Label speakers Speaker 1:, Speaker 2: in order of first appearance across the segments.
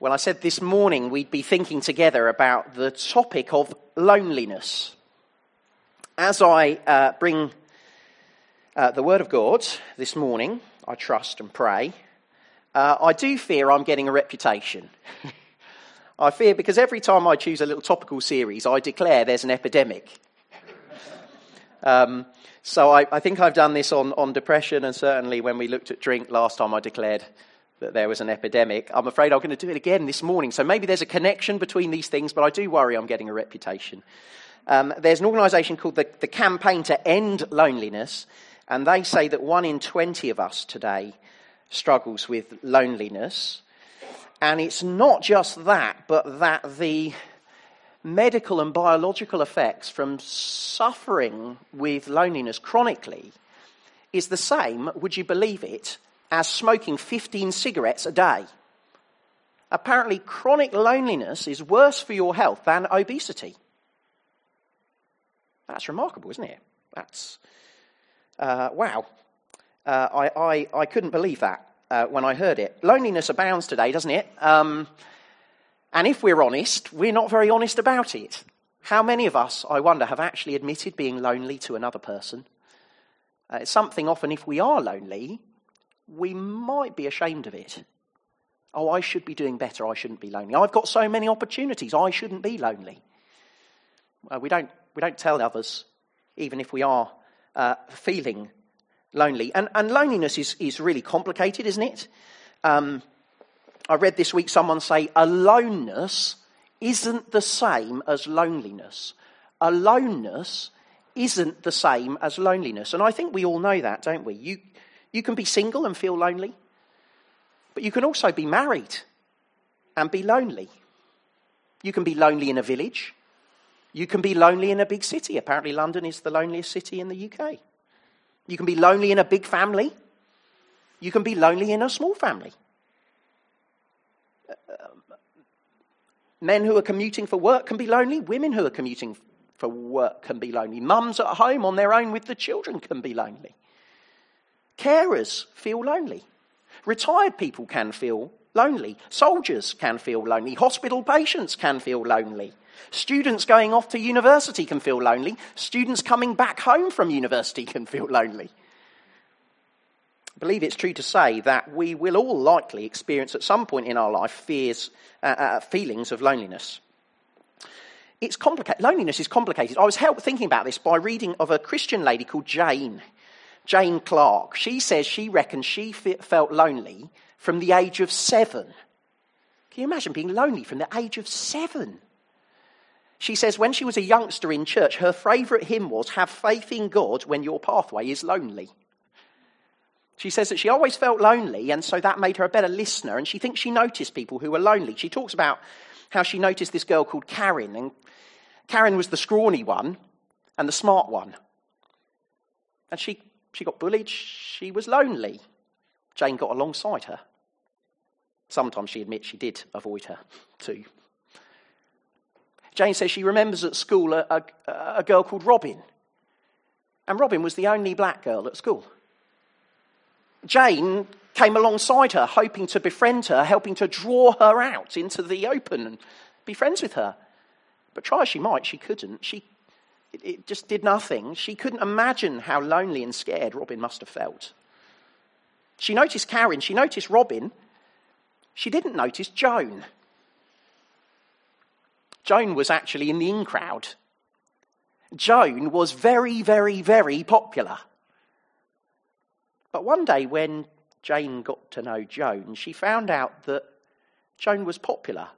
Speaker 1: Well, I said this morning we'd be thinking together about the topic of loneliness. As I uh, bring uh, the Word of God this morning, I trust and pray, uh, I do fear I'm getting a reputation. I fear because every time I choose a little topical series, I declare there's an epidemic. um, so I, I, think I've done this on, on depression, and certainly when we looked at drink last time, I declared that there was an epidemic. I'm afraid I'm going to do it again this morning. So maybe there's a connection between these things, but I do worry I'm getting a reputation. Um, there's an organisation called the, the Campaign to End Loneliness, and they say that one in 20 of us today struggles with loneliness. And it's not just that, but that the medical and biological effects from suffering with loneliness chronically is the same, would you believe it, as smoking 15 cigarettes a day. Apparently, chronic loneliness is worse for your health than obesity. That's remarkable, isn't it? That's, uh, wow. Uh, I, I, I couldn't believe that uh, when I heard it. Loneliness abounds today, doesn't it? Um, and if we're honest, we're not very honest about it. How many of us, I wonder, have actually admitted being lonely to another person? Uh, it's something often, if we are lonely, we might be ashamed of it. Oh, I should be doing better. I shouldn't be lonely. I've got so many opportunities. I shouldn't be lonely. Well, we, don't, we don't tell others, even if we are uh, feeling lonely. And, and loneliness is, is really complicated, isn't it? Um, I read this week someone say aloneness isn't the same as loneliness. Aloneness isn't the same as loneliness. And I think we all know that, don't we? You, you can be single and feel lonely, but you can also be married and be lonely. You can be lonely in a village. You can be lonely in a big city. Apparently, London is the loneliest city in the UK. You can be lonely in a big family. You can be lonely in a small family. men who are commuting for work can be lonely. Women who are commuting for work can be lonely. Mums at home on their own with the children can be lonely. Carers feel lonely. Retired people can feel lonely. Soldiers can feel lonely. Hospital patients can feel lonely. Students going off to university can feel lonely. Students coming back home from university can feel lonely. I believe it's true to say that we will all likely experience at some point in our life fears, uh, uh, feelings of loneliness. It's complicated. Loneliness is complicated. I was helped thinking about this by reading of a Christian lady called Jane. Jane Clark, she says she reckons she felt lonely from the age of seven. Can you imagine being lonely from the age of seven? She says when she was a youngster in church, her favourite hymn was Have faith in God when your pathway is lonely. She says that she always felt lonely, and so that made her a better listener, and she thinks she noticed people who were lonely. She talks about how she noticed this girl called Karen, and Karen was the scrawny one and the smart one. And she she got bullied. She was lonely. Jane got alongside her. Sometimes she admits she did avoid her too. Jane says she remembers at school a, a, a girl called Robin. And Robin was the only black girl at school. Jane came alongside her, hoping to befriend her, helping to draw her out into the open and be friends with her. But try as she might, she couldn't. She it, it just did nothing. She couldn't imagine how lonely and scared Robin must have felt. She noticed Karen, she noticed Robin, she didn't notice Joan. Joan was actually in the in crowd. Joan was very, very, very popular. But one day when Jane got to know Joan, she found out that Joan was popular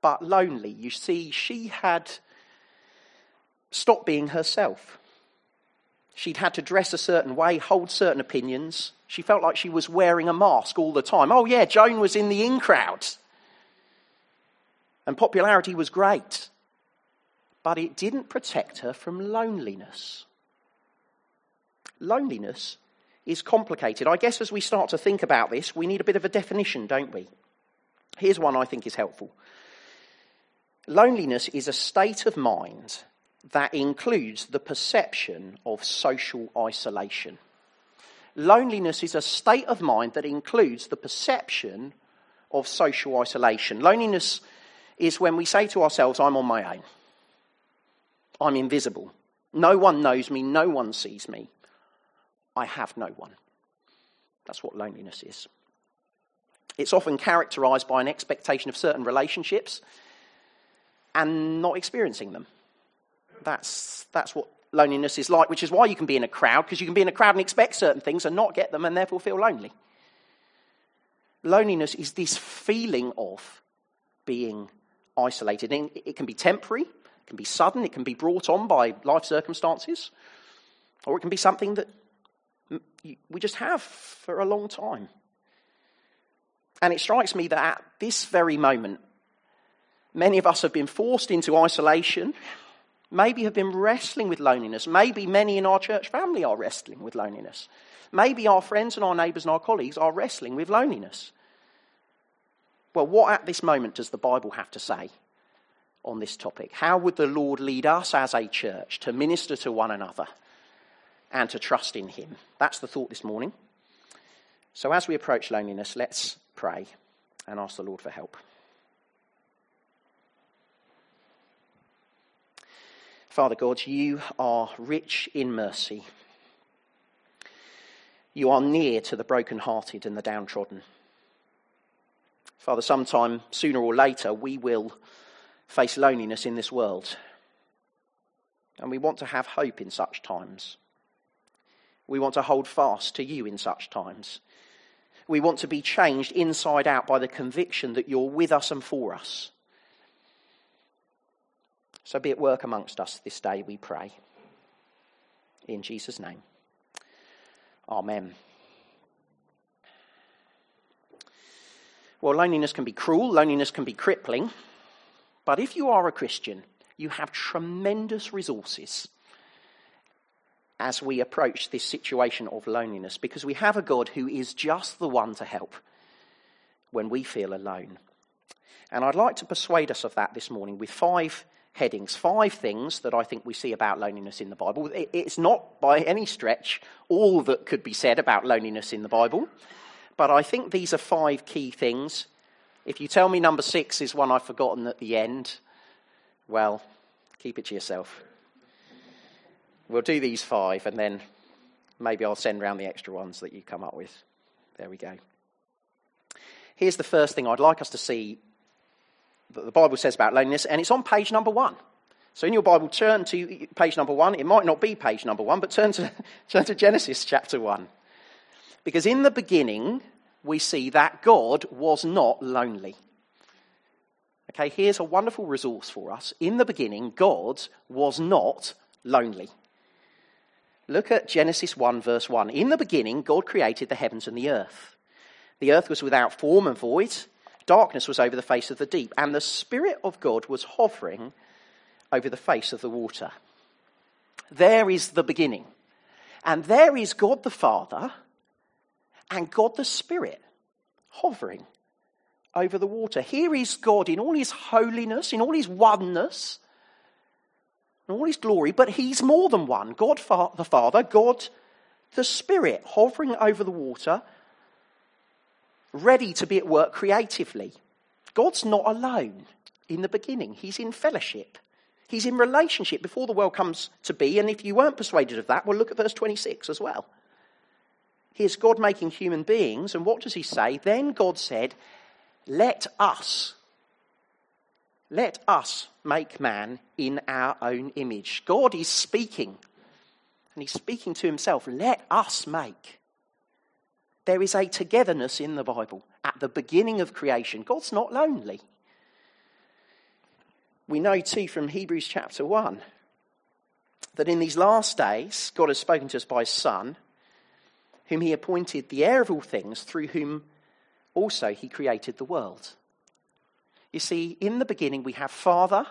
Speaker 1: but lonely. You see, she had stop being herself. She'd had to dress a certain way, hold certain opinions. She felt like she was wearing a mask all the time. Oh, yeah, Joan was in the in crowd. And popularity was great. But it didn't protect her from loneliness. Loneliness is complicated. I guess as we start to think about this, we need a bit of a definition, don't we? Here's one I think is helpful. Loneliness is a state of mind that includes the perception of social isolation. Loneliness is a state of mind that includes the perception of social isolation. Loneliness is when we say to ourselves, I'm on my own. I'm invisible. No one knows me. No one sees me. I have no one. That's what loneliness is. It's often characterized by an expectation of certain relationships and not experiencing them. That's, that's what loneliness is like, which is why you can be in a crowd, because you can be in a crowd and expect certain things and not get them and therefore feel lonely. Loneliness is this feeling of being isolated. It can be temporary, it can be sudden, it can be brought on by life circumstances, or it can be something that we just have for a long time. And it strikes me that at this very moment, many of us have been forced into isolation, maybe have been wrestling with loneliness. Maybe many in our church family are wrestling with loneliness. Maybe our friends and our neighbours and our colleagues are wrestling with loneliness. Well, what at this moment does the Bible have to say on this topic? How would the Lord lead us as a church to minister to one another and to trust in Him? That's the thought this morning. So, as we approach loneliness, let's pray and ask the Lord for help. Father God, you are rich in mercy. You are near to the brokenhearted and the downtrodden. Father, sometime sooner or later, we will face loneliness in this world. And we want to have hope in such times. We want to hold fast to you in such times. We want to be changed inside out by the conviction that you're with us and for us. So be at work amongst us this day, we pray. In Jesus' name. Amen. Well, loneliness can be cruel, loneliness can be crippling. But if you are a Christian, you have tremendous resources as we approach this situation of loneliness because we have a God who is just the one to help when we feel alone. And I'd like to persuade us of that this morning with five headings, five things that I think we see about loneliness in the Bible. It's not by any stretch all that could be said about loneliness in the Bible, but I think these are five key things. If you tell me number six is one I've forgotten at the end, well, keep it to yourself. We'll do these five, and then maybe I'll send round the extra ones that you come up with. There we go. Here's the first thing I'd like us to see that the Bible says about loneliness, and it's on page number one. So in your Bible, turn to page number one. It might not be page number one, but turn to, turn to Genesis chapter one. Because in the beginning, we see that God was not lonely. Okay, here's a wonderful resource for us. In the beginning, God was not lonely. Look at Genesis 1, verse 1. In the beginning, God created the heavens and the earth. The earth was without form and void, darkness was over the face of the deep, and the Spirit of God was hovering over the face of the water. There is the beginning. And there is God the Father and God the Spirit hovering over the water. Here is God in all his holiness, in all his oneness, in all his glory, but he's more than one. God the Father, God the Spirit, hovering over the water, ready to be at work creatively. God's not alone in the beginning, he's in fellowship. He's in relationship before the world comes to be. And if you weren't persuaded of that, well, look at verse 26 as well. Here's God making human beings, and what does he say? Then God said, Let us let us make man in our own image. God is speaking, and He's speaking to Himself. Let us make. There is a togetherness in the Bible at the beginning of creation. God's not lonely. We know too from Hebrews chapter 1 that in these last days, God has spoken to us by His Son, whom He appointed the heir of all things, through whom also He created the world. You see, in the beginning, we have Father,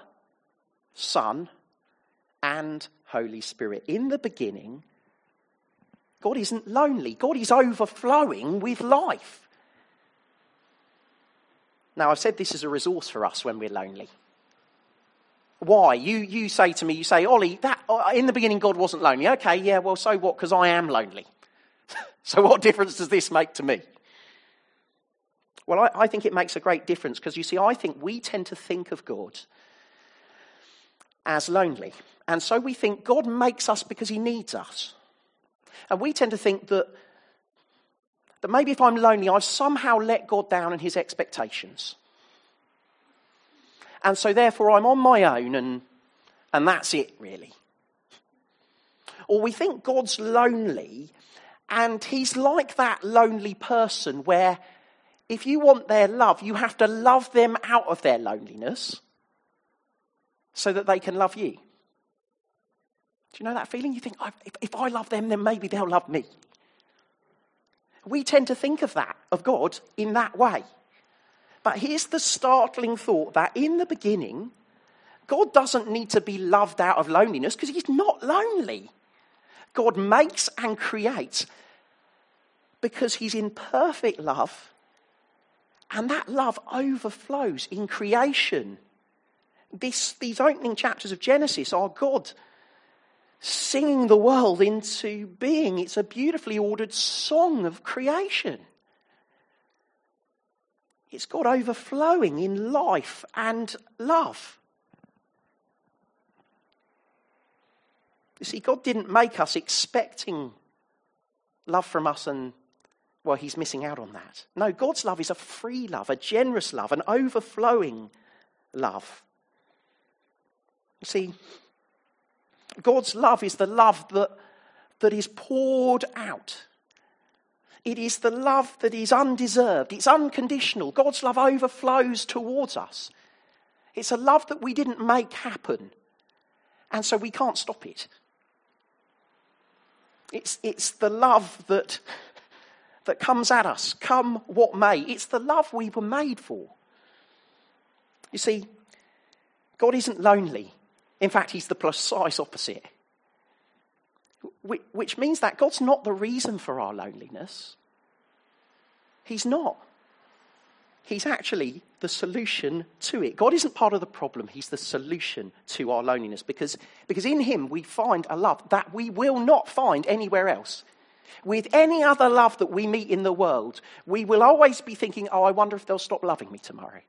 Speaker 1: Son, and Holy Spirit. In the beginning, God isn't lonely, God is overflowing with life. Now, I've said this is a resource for us when we're lonely. Why? You, you say to me, you say, Ollie, that, uh, in the beginning God wasn't lonely. Okay, yeah, well, so what? Because I am lonely. so what difference does this make to me? Well, I, I think it makes a great difference because you see, I think we tend to think of God as lonely. And so we think God makes us because he needs us. And we tend to think that, that maybe if I'm lonely, I've somehow let God down in his expectations. And so therefore I'm on my own and, and that's it, really. Or we think God's lonely and he's like that lonely person where if you want their love, you have to love them out of their loneliness so that they can love you. Do you know that feeling? You think, if, if I love them, then maybe they'll love me. We tend to think of that, of God, in that way. But here's the startling thought that in the beginning, God doesn't need to be loved out of loneliness because he's not lonely. God makes and creates because he's in perfect love, and that love overflows in creation. This, these opening chapters of Genesis are God singing the world into being. It's a beautifully ordered song of creation. It's God overflowing in life and love. You see, God didn't make us expecting love from us and, well, He's missing out on that. No, God's love is a free love, a generous love, an overflowing love. You see, God's love is the love that, that is poured out. It is the love that is undeserved. It's unconditional. God's love overflows towards us. It's a love that we didn't make happen. And so we can't stop it. It's, it's the love that, that comes at us, come what may. It's the love we were made for. You see, God isn't lonely. In fact, He's the precise opposite. Which means that God's not the reason for our loneliness. He's not. He's actually the solution to it. God isn't part of the problem, He's the solution to our loneliness because, because in Him we find a love that we will not find anywhere else. With any other love that we meet in the world, we will always be thinking, oh, I wonder if they'll stop loving me tomorrow.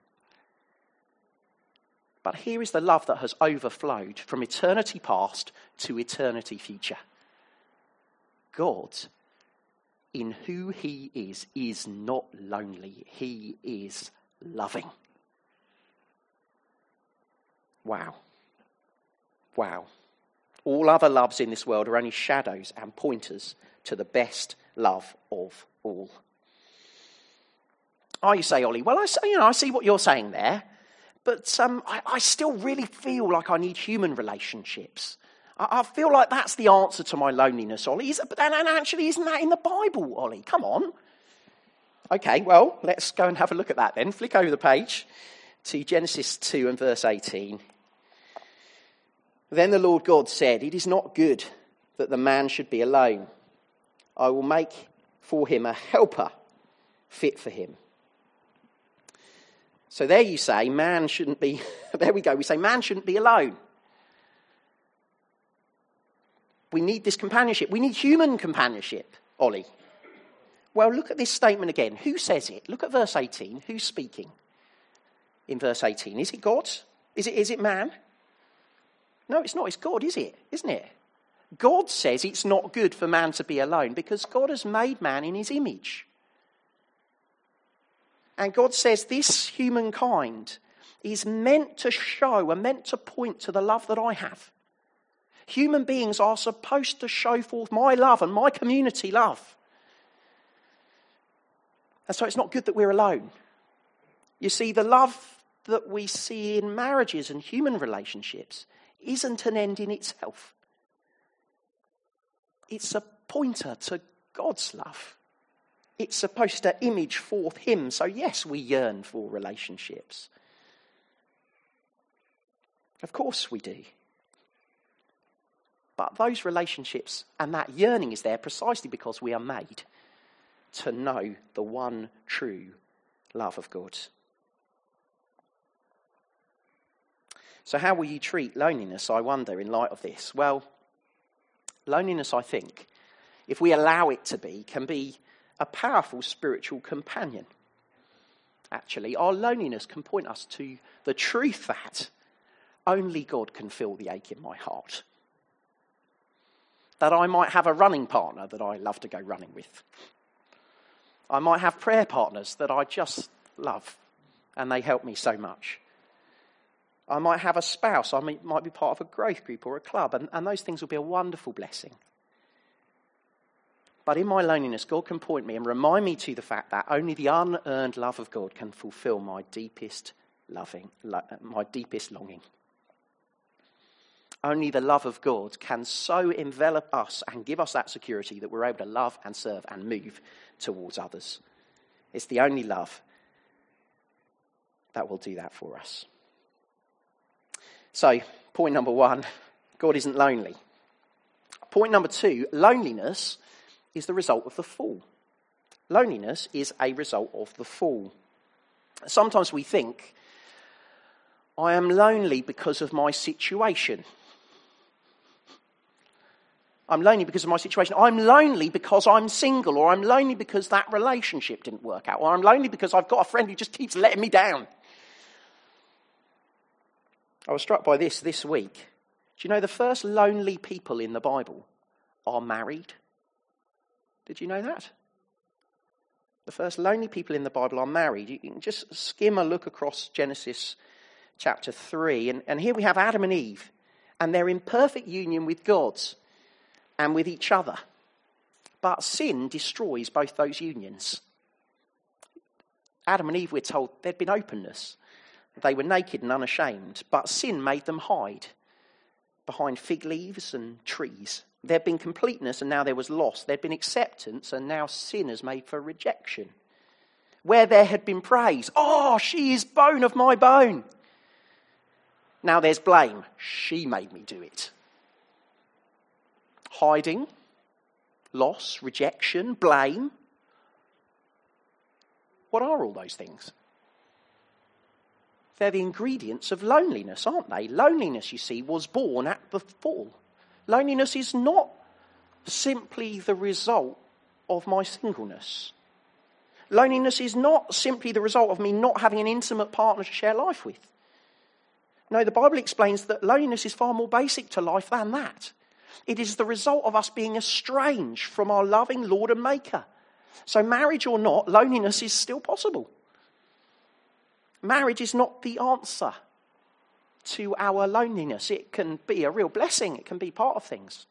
Speaker 1: But here is the love that has overflowed from eternity past to eternity future. God in who he is, is not lonely. He is loving. Wow. Wow. All other loves in this world are only shadows and pointers to the best love of all. Oh, you say, Ollie, well, I, you know, I see what you're saying there, but um, I, I still really feel like I need human relationships. I, feel like that's the answer to my loneliness, Ollie. Is, and, and actually, isn't that in the Bible, Ollie? Come on. Okay, well, let's go and have a look at that then. Flick over the page to Genesis 2 and verse 18. Then the Lord God said, It is not good that the man should be alone. I will make for him a helper fit for him. So there you say, man shouldn't be, there we go, we say man shouldn't be alone. We need this companionship. We need human companionship, Ollie. Well, look at this statement again. Who says it? Look at verse 18. Who's speaking in verse 18? Is it God? Is it, is it man? No, it's not. It's God, is it? Isn't it? God says it's not good for man to be alone because God has made man in his image. And God says this humankind is meant to show and meant to point to the love that I have. Human beings are supposed to show forth my love and my community love. And so it's not good that we're alone. You see, the love that we see in marriages and human relationships isn't an end in itself, it's a pointer to God's love. It's supposed to image forth Him. So, yes, we yearn for relationships. Of course, we do. But those relationships and that yearning is there precisely because we are made to know the one true love of God. So, how will you treat loneliness, I wonder, in light of this? Well, loneliness, I think, if we allow it to be, can be a powerful spiritual companion. actually, our loneliness can point us to the truth that only God can fill the ache in my heart. That I might have a running partner that I love to go running with. I might have prayer partners that I just love and they help me so much. I might have a spouse, I might be part of a growth group or a club, and, and those things will be a wonderful blessing. But in my loneliness, God can point me and remind me to the fact that only the unearned love of God can fulfill my deepest loving, my deepest longing. Only the love of God can so envelop us and give us that security that we're able to love and serve and move towards others. It's the only love that will do that for us. So, point number one God isn't lonely. Point number two loneliness is the result of the fall. Loneliness is a result of the fall. Sometimes we think, I am lonely because of my situation. I'm lonely because of my situation. I'm lonely because I'm single, or I'm lonely because that relationship didn't work out, or I'm lonely because I've got a friend who just keeps letting me down. I was struck by this this week. Do you know the first lonely people in the Bible are married? Did you know that? The first lonely people in the Bible are married. You can just skim a look across Genesis chapter 3, and, and here we have Adam and Eve, and they're in perfect union with God and with each other. But sin destroys both those unions. Adam and Eve, we're told, there'd been openness. They were naked and unashamed, but sin made them hide behind fig leaves and trees. There'd been completeness and now there was loss. There'd been acceptance and now sin has made for rejection. Where there had been praise, oh, she is bone of my bone. Now there's blame. She made me do it. Hiding, loss, rejection, blame. What are all those things? They're the ingredients of loneliness, aren't they? Loneliness, you see, was born at the fall. Loneliness is not simply the result of my singleness. Loneliness is not simply the result of me not having an intimate partner to share life with. No, the Bible explains that loneliness is far more basic to life than that. It is the result of us being estranged from our loving Lord and Maker. So, marriage or not, loneliness is still possible. Marriage is not the answer to our loneliness. It can be a real blessing, it can be part of things.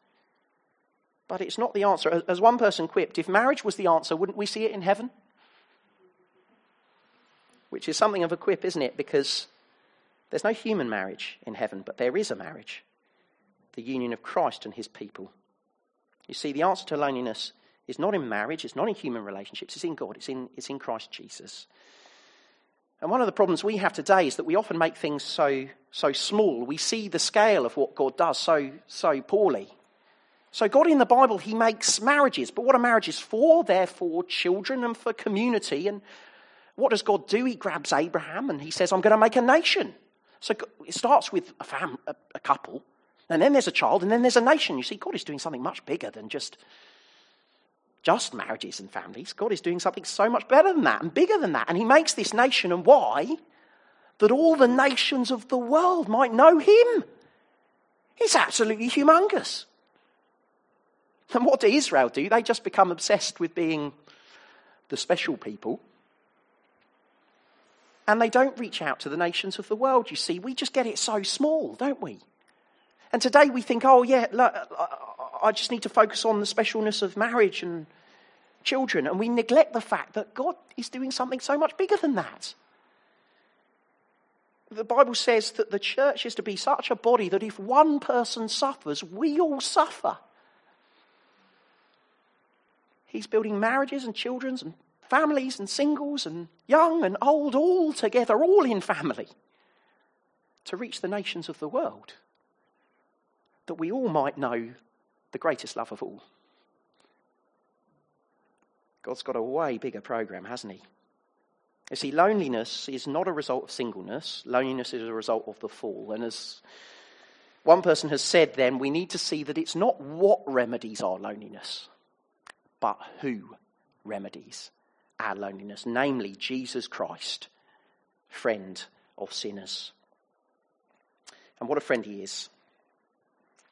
Speaker 1: But it's not the answer. As one person quipped, if marriage was the answer, wouldn't we see it in heaven? Which is something of a quip, isn't it? Because there's no human marriage in heaven, but there is a marriage the union of Christ and his people. You see, the answer to loneliness is not in marriage, it's not in human relationships, it's in God, it's in, it's in Christ Jesus. And one of the problems we have today is that we often make things so, so small. We see the scale of what God does so, so poorly. So, God in the Bible, He makes marriages. But what are marriages for? They're for children and for community. And what does God do? He grabs Abraham and He says, I'm going to make a nation. So, it starts with a, fam- a, a couple, and then there's a child, and then there's a nation. You see, God is doing something much bigger than just just marriages and families. God is doing something so much better than that and bigger than that. And He makes this nation, and why? That all the nations of the world might know Him. It's absolutely humongous. And what do Israel do? They just become obsessed with being the special people. And they don't reach out to the nations of the world, you see. We just get it so small, don't we? And today we think, oh, yeah, look, I just need to focus on the specialness of marriage and children. And we neglect the fact that God is doing something so much bigger than that. The Bible says that the church is to be such a body that if one person suffers, we all suffer. He's building marriages and children's and families and singles and young and old all together, all in family, to reach the nations of the world, that we all might know the greatest love of all. God's got a way bigger program, hasn't He? You see, loneliness is not a result of singleness, loneliness is a result of the fall. And as one person has said, then we need to see that it's not what remedies our loneliness, but who remedies our loneliness, namely Jesus Christ, friend of sinners. And what a friend he is.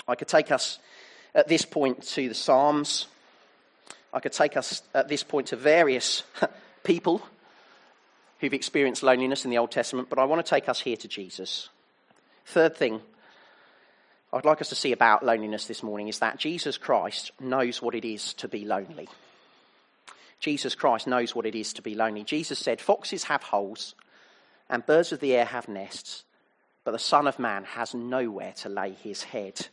Speaker 1: I could take us at this point to the Psalms. I could take us at this point to various people who've experienced loneliness in the Old Testament, but I want to take us here to Jesus. Third thing I'd like us to see about loneliness this morning is that Jesus Christ knows what it is to be lonely. Jesus Christ knows what it is to be lonely. Jesus said, Foxes have holes and birds of the air have nests, but the Son of Man has nowhere to lay his head.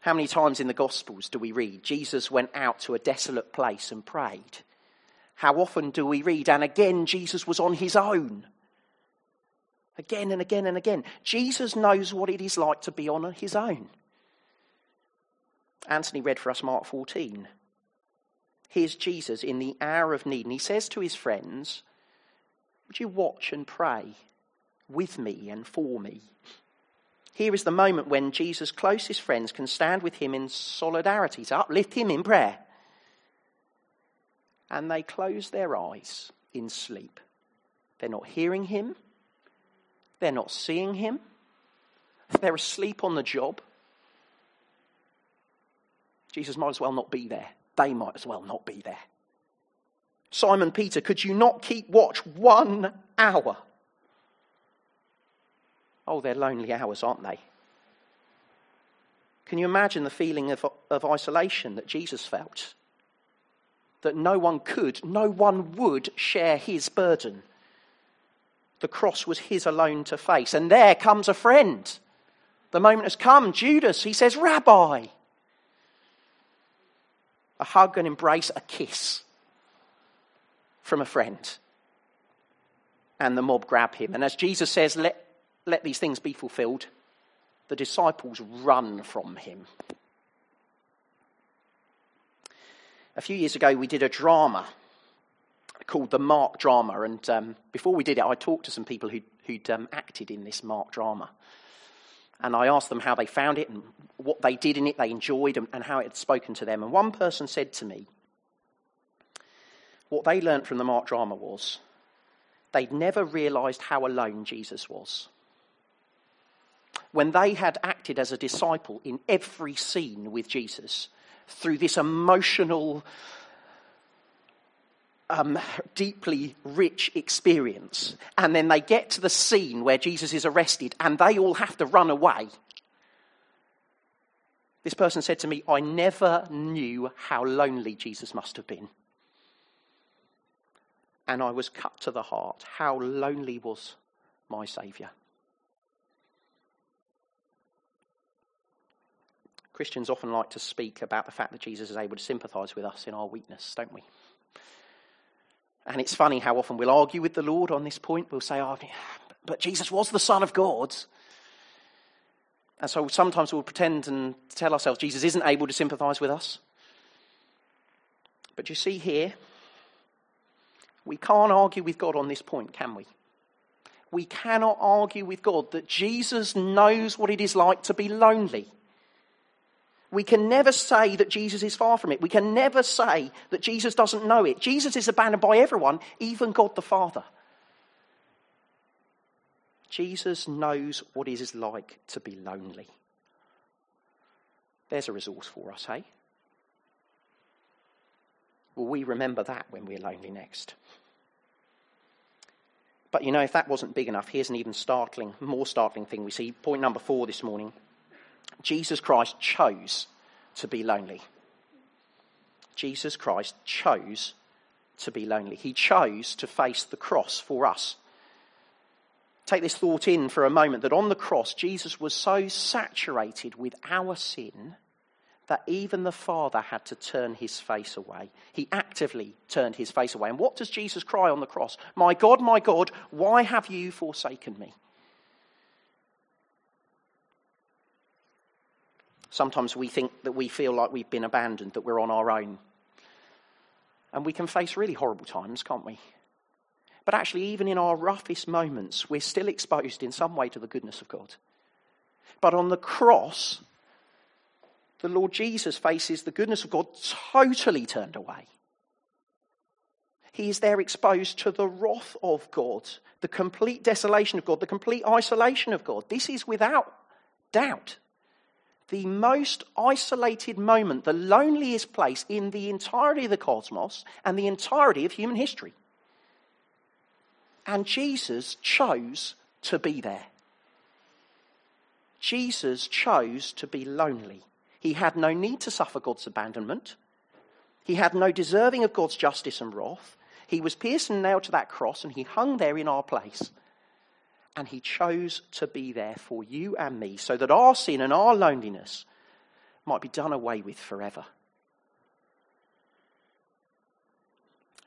Speaker 1: How many times in the Gospels do we read Jesus went out to a desolate place and prayed? How often do we read, and again Jesus was on his own? Again and again and again. Jesus knows what it is like to be on his own. Anthony read for us Mark 14. Here's Jesus in the hour of need, and he says to his friends, Would you watch and pray with me and for me? Here is the moment when Jesus' closest friends can stand with him in solidarity to uplift him in prayer. And they close their eyes in sleep. They're not hearing him, they're not seeing him, they're asleep on the job. Jesus might as well not be there. They might as well not be there. Simon Peter, could you not keep watch one hour? Oh, they're lonely hours, aren't they? Can you imagine the feeling of, of isolation that Jesus felt? That no one could, no one would share his burden. The cross was his alone to face. And there comes a friend. The moment has come. Judas, he says, Rabbi. A hug, an embrace, a kiss from a friend. And the mob grab him. And as Jesus says, let let these things be fulfilled, the disciples run from him. A few years ago, we did a drama called the Mark Drama, and um, before we did it, I talked to some people who'd, who'd um, acted in this Mark Drama. And I asked them how they found it and what they did in it, they enjoyed, and, and how it had spoken to them. And one person said to me, what they learnt from the Mark Drama was they'd never realised how alone Jesus was when they had acted as a disciple in every scene with Jesus through this emotional, um, deeply rich experience, and then they get to the scene where Jesus is arrested and they all have to run away. This person said to me, I never knew how lonely Jesus must have been. And I was cut to the heart. How lonely was my Saviour? Christians often like to speak about the fact that Jesus is able to sympathize with us in our weakness, don't we? And it's funny how often we'll argue with the Lord on this point. We'll say, oh, but Jesus was the Son of God. And so sometimes we'll pretend and tell ourselves Jesus isn't able to sympathize with us. But you see here, we can't argue with God on this point, can we? We cannot argue with God that Jesus knows what it is like to be lonely. We can never say that Jesus is far from it. We can never say that Jesus doesn't know it. Jesus is abandoned by everyone, even God the Father. Jesus knows what it is like to be lonely. There's a resource for us, hey? Will we remember that when we're lonely next? But you know, if that wasn't big enough, here's an even startling, more startling thing we see. Point number four this morning. Jesus Christ chose to be lonely. Jesus Christ chose to be lonely. He chose to face the cross for us. Take this thought in for a moment that on the cross, Jesus was so saturated with our sin that even the Father had to turn his face away. He actively turned his face away. And what does Jesus cry on the cross? My God, my God, why have you forsaken me? Sometimes we think that we feel like we've been abandoned, that we're on our own. And we can face really horrible times, can't we? But actually, even in our roughest moments, we're still exposed in some way to the goodness of God. But on the cross, the Lord Jesus faces the goodness of God totally turned away. he is there exposed to the wrath of God, the complete desolation of God, the complete isolation of God. This is without doubt the most isolated moment, the loneliest place in the entirety of the cosmos and the entirety of human history. And Jesus chose to be there. Jesus chose to be lonely. He had no need to suffer God's abandonment. He had no deserving of God's justice and wrath. He was pierced and nailed to that cross, and he hung there in our place. And he chose to be there for you and me so that our sin and our loneliness might be done away with forever.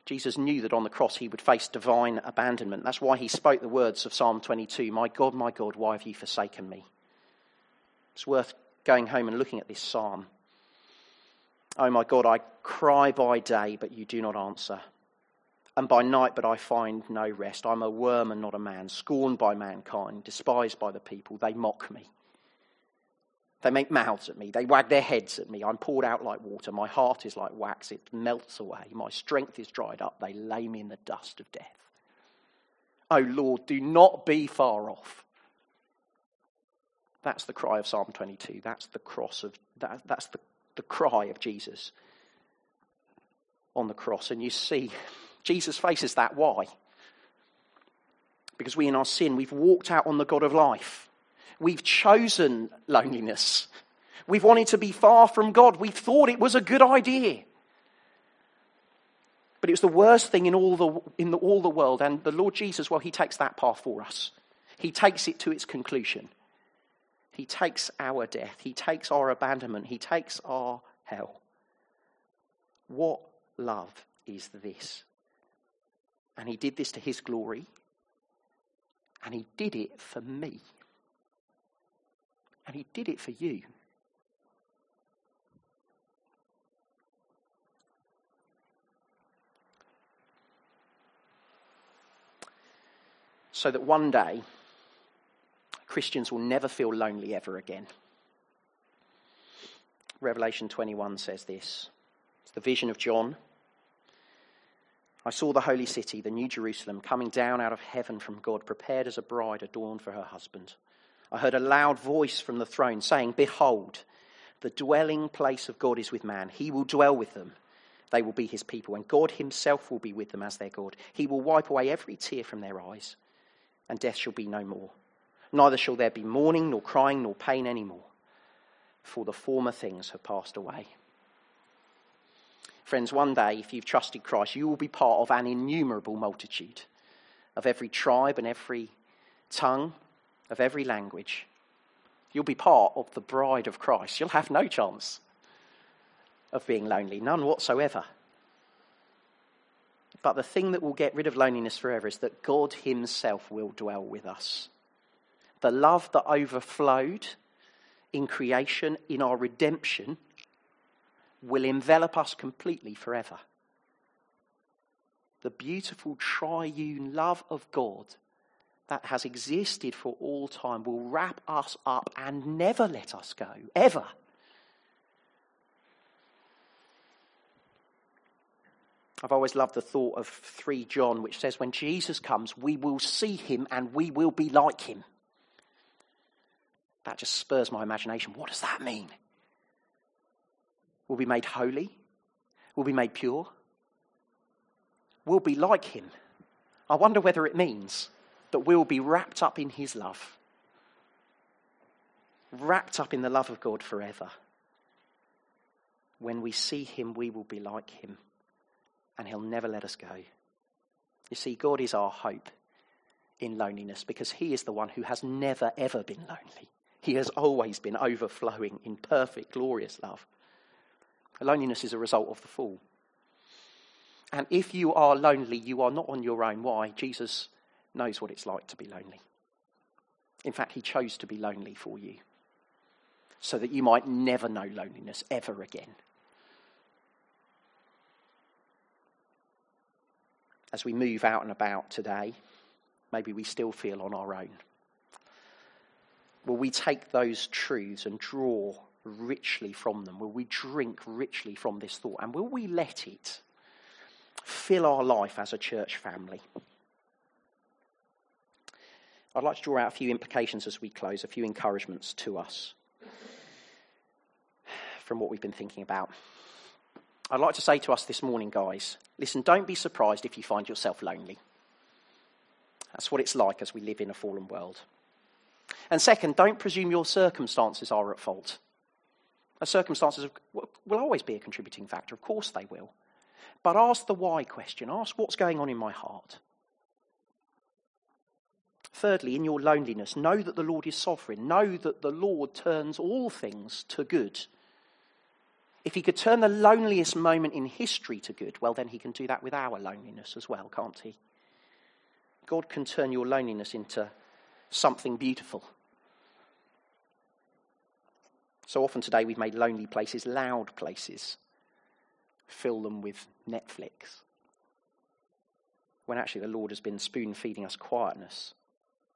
Speaker 1: Jesus knew that on the cross he would face divine abandonment. That's why he spoke the words of Psalm 22 My God, my God, why have you forsaken me? It's worth going home and looking at this psalm. Oh my God, I cry by day, but you do not answer. And by night, but I find no rest. I'm a worm and not a man, scorned by mankind, despised by the people. They mock me. They make mouths at me. They wag their heads at me. I'm poured out like water. My heart is like wax. It melts away. My strength is dried up. They lay me in the dust of death. Oh Lord, do not be far off. That's the cry of Psalm 22. That's the cross of that, that's the, the cry of Jesus on the cross. And you see, Jesus faces that. Why? Because we in our sin, we've walked out on the God of life. We've chosen loneliness. We've wanted to be far from God. We've thought it was a good idea. But it was the worst thing in all the, in the, all the world. And the Lord Jesus, well, He takes that path for us. He takes it to its conclusion. He takes our death. He takes our abandonment. He takes our hell. What love is this? And He did this to His glory. And He did it for me. And He did it for you. So that one day, Christians will never feel lonely ever again. Revelation 21 says this it's the vision of John. I saw the holy city, the new Jerusalem, coming down out of heaven from God, prepared as a bride adorned for her husband. I heard a loud voice from the throne saying, Behold, the dwelling place of God is with man. He will dwell with them. They will be his people, and God himself will be with them as their God. He will wipe away every tear from their eyes, and death shall be no more. Neither shall there be mourning, nor crying, nor pain any more, for the former things have passed away. Friends, one day, if you've trusted Christ, you will be part of an innumerable multitude of every tribe and every tongue of every language. You'll be part of the bride of Christ. You'll have no chance of being lonely, none whatsoever. But the thing that will get rid of loneliness forever is that God Himself will dwell with us. The love that overflowed in creation, in our redemption, will envelop us completely forever. The beautiful triune love of God that has existed for all time will wrap us up and never let us go, ever. I've always loved the thought of 3 John, which says, When Jesus comes, we will see him and we will be like him. That just spurs my imagination. What does that mean? We'll be made holy, we'll be made pure, we'll be like him. I wonder whether it means that we'll be wrapped up in his love, wrapped up in the love of God forever. When we see him, we will be like him, and he'll never let us go. You see, God is our hope in loneliness because he is the one who has never, ever been lonely. He has always been overflowing in perfect, glorious love. Loneliness is a result of the fall. And if you are lonely, you are not on your own. Why? Jesus knows what it's like to be lonely. In fact, he chose to be lonely for you so that you might never know loneliness ever again. As we move out and about today, maybe we still feel on our own. Will we take those truths and draw richly from them? Will we drink richly from this thought? And will we let it fill our life as a church family. I'd like to draw out a few implications as we close, a few encouragements to us from what we've been thinking about. I'd like to say to us this morning, guys listen, don't be surprised if you find yourself lonely. That's what it's like as we live in a fallen world. And second, don't presume your circumstances are at fault. Circumstances will always be a contributing factor, of course they will. But ask the why question. Ask what's going on in my heart. Thirdly, in your loneliness, know that the Lord is sovereign. Know that the Lord turns all things to good. If he could turn the loneliest moment in history to good, well, then he can do that with our loneliness as well, can't he? God can turn your loneliness into something beautiful. So often today we've made lonely places loud places, fill them with Netflix. When actually the Lord has been spoon feeding us quietness.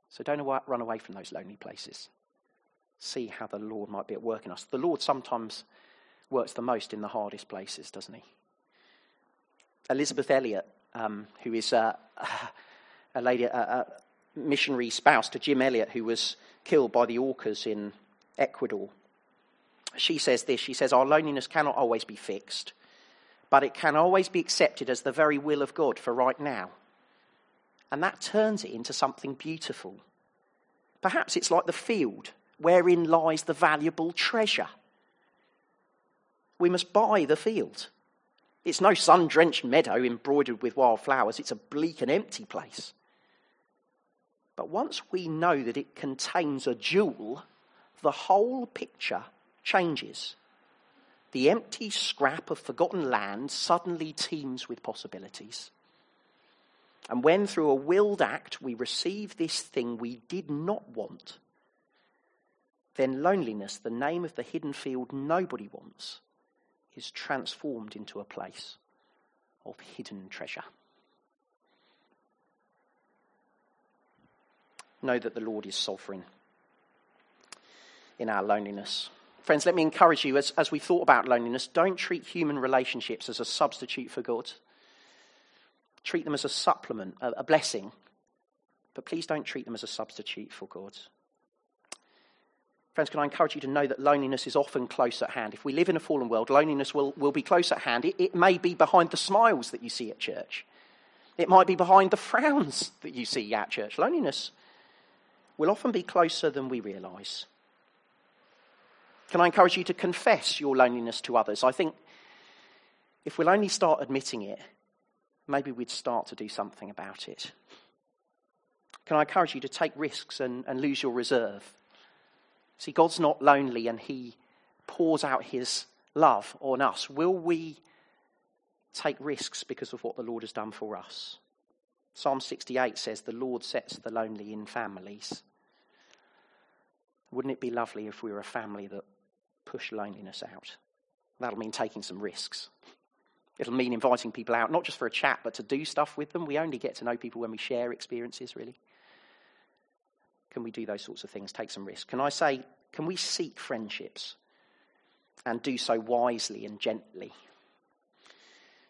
Speaker 1: So don't run away from those lonely places. See how the Lord might be at work in us. The Lord sometimes works the most in the hardest places, doesn't he? Elisabeth Elliot, um, who is a, a lady, a, a missionary spouse to Jim Elliot, who was killed by the Aucas in Ecuador, she says this She says, Our loneliness cannot always be fixed, but it can always be accepted as the very will of God for right now. And that turns it into something beautiful. Perhaps it's like the field wherein lies the valuable treasure. We must buy the field. It's no sun drenched meadow embroidered with wild flowers, it's a bleak and empty place. But once we know that it contains a jewel, the whole picture changes. The empty scrap of forgotten land suddenly teems with possibilities. And when through a willed act we receive this thing we did not want, then loneliness, the name of the hidden field nobody wants, is transformed into a place of hidden treasure. Know that the Lord is sovereign in our loneliness. Friends, let me encourage you as, as we thought about loneliness, don't treat human relationships as a substitute for God. Treat them as a supplement, a, a blessing, but please don't treat them as a substitute for God. Friends, can I encourage you to know that loneliness is often close at hand? If we live in a fallen world, loneliness will, will be close at hand. It, it may be behind the smiles that you see at church, it might be behind the frowns that you see at church. Loneliness will often be closer than we realize. Can I encourage you to confess your loneliness to others? I think if we'll only start admitting it, maybe we'd start to do something about it. Can I encourage you to take risks and, and lose your reserve? See, God's not lonely and He pours out His love on us. Will we take risks because of what the Lord has done for us? Psalm 68 says, The Lord sets the lonely in families. Wouldn't it be lovely if we were a family that pushed loneliness out? That'll mean taking some risks. It'll mean inviting people out, not just for a chat, but to do stuff with them. We only get to know people when we share experiences, really. Can we do those sorts of things? Take some risks. Can I say, can we seek friendships and do so wisely and gently?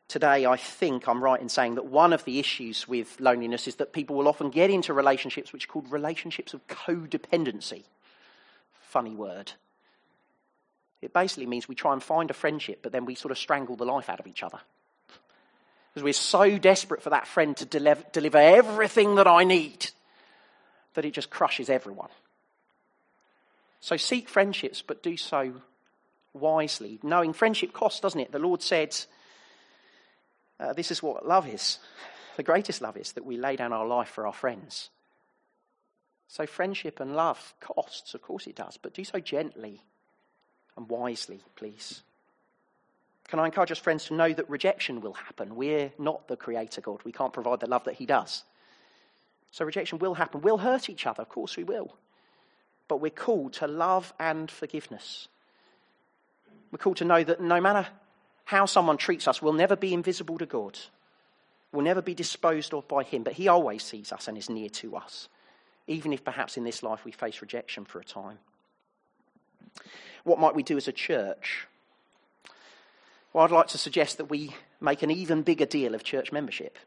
Speaker 1: Today, I think I'm right in saying that one of the issues with loneliness is that people will often get into relationships which are called relationships of codependency. Funny word. It basically means we try and find a friendship, but then we sort of strangle the life out of each other. Because we're so desperate for that friend to deliver, deliver everything that I need that it just crushes everyone. So seek friendships, but do so wisely, knowing friendship costs, doesn't it? The Lord said, uh, This is what love is. The greatest love is that we lay down our life for our friends. So friendship and love costs, of course it does, but do so gently and wisely, please. Can I encourage us, friends, to know that rejection will happen? We're not the Creator God. We can't provide the love that He does. So rejection will happen. We'll hurt each other, of course we will. But we're called to love and forgiveness. We're called to know that no matter how someone treats us, we'll never be invisible to God. We'll never be disposed of by Him, but He always sees us and is near to us, even if perhaps in this life we face rejection for a time. What might we do as a church? Well, I'd like to suggest that we make an even bigger deal of church membership.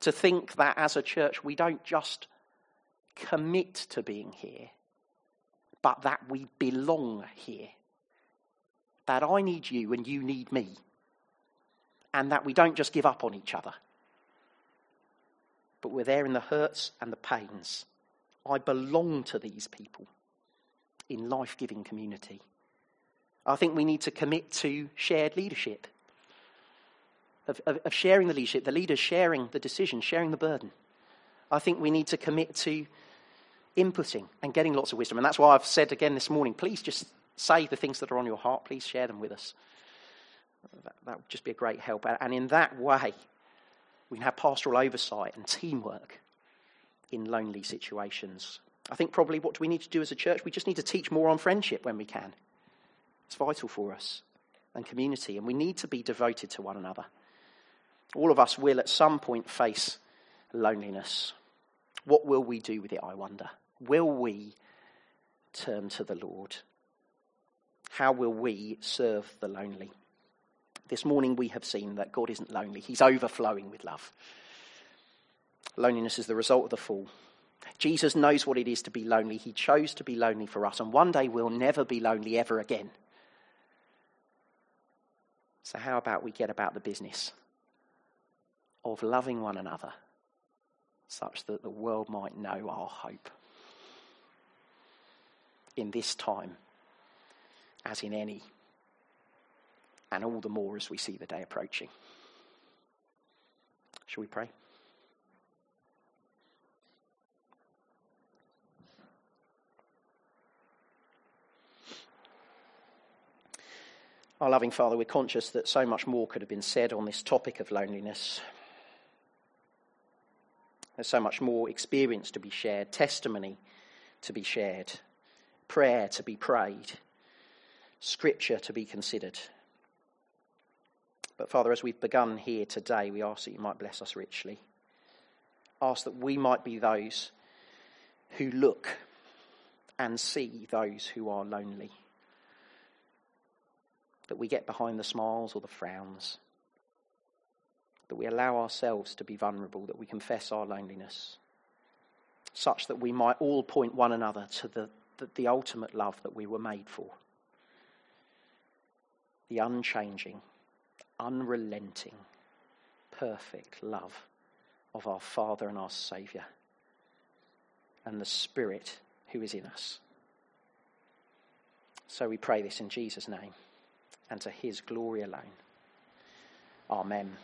Speaker 1: To think that as a church we don't just commit to being here, but that we belong here. That I need you and you need me. And that we don't just give up on each other, but we're there in the hurts and the pains. I belong to these people in life giving community. I think we need to commit to shared leadership, of, of, of, sharing the leadership, the leaders sharing the decision, sharing the burden. I think we need to commit to inputting and getting lots of wisdom. And that's why I've said again this morning please just say the things that are on your heart, please share them with us. That, that would just be a great help. And in that way, we can have pastoral oversight and teamwork in lonely situations. I think probably what do we need to do as a church? We just need to teach more on friendship when we can. It's vital for us and community, and we need to be devoted to one another. All of us will at some point face loneliness. What will we do with it, I wonder? Will we turn to the Lord? How will we serve the lonely? This morning we have seen that God isn't lonely, He's overflowing with love. Loneliness is the result of the fall. Jesus knows what it is to be lonely. He chose to be lonely for us, and one day we'll never be lonely ever again. So, how about we get about the business of loving one another such that the world might know our hope in this time, as in any, and all the more as we see the day approaching? Shall we pray? Our loving Father, we're conscious that so much more could have been said on this topic of loneliness. There's so much more experience to be shared, testimony to be shared, prayer to be prayed, scripture to be considered. But Father, as we've begun here today, we ask that you might bless us richly. Ask that we might be those who look and see those who are lonely that we get behind the smiles or the frowns, that we allow ourselves to be vulnerable, that we confess our loneliness, such that we might all point one another to the, the, the ultimate love that we were made for. The unchanging, unrelenting, perfect love of our Father and our Saviour and the Spirit who is in us. So we pray this in Jesus' name and to his glory alone. Amen.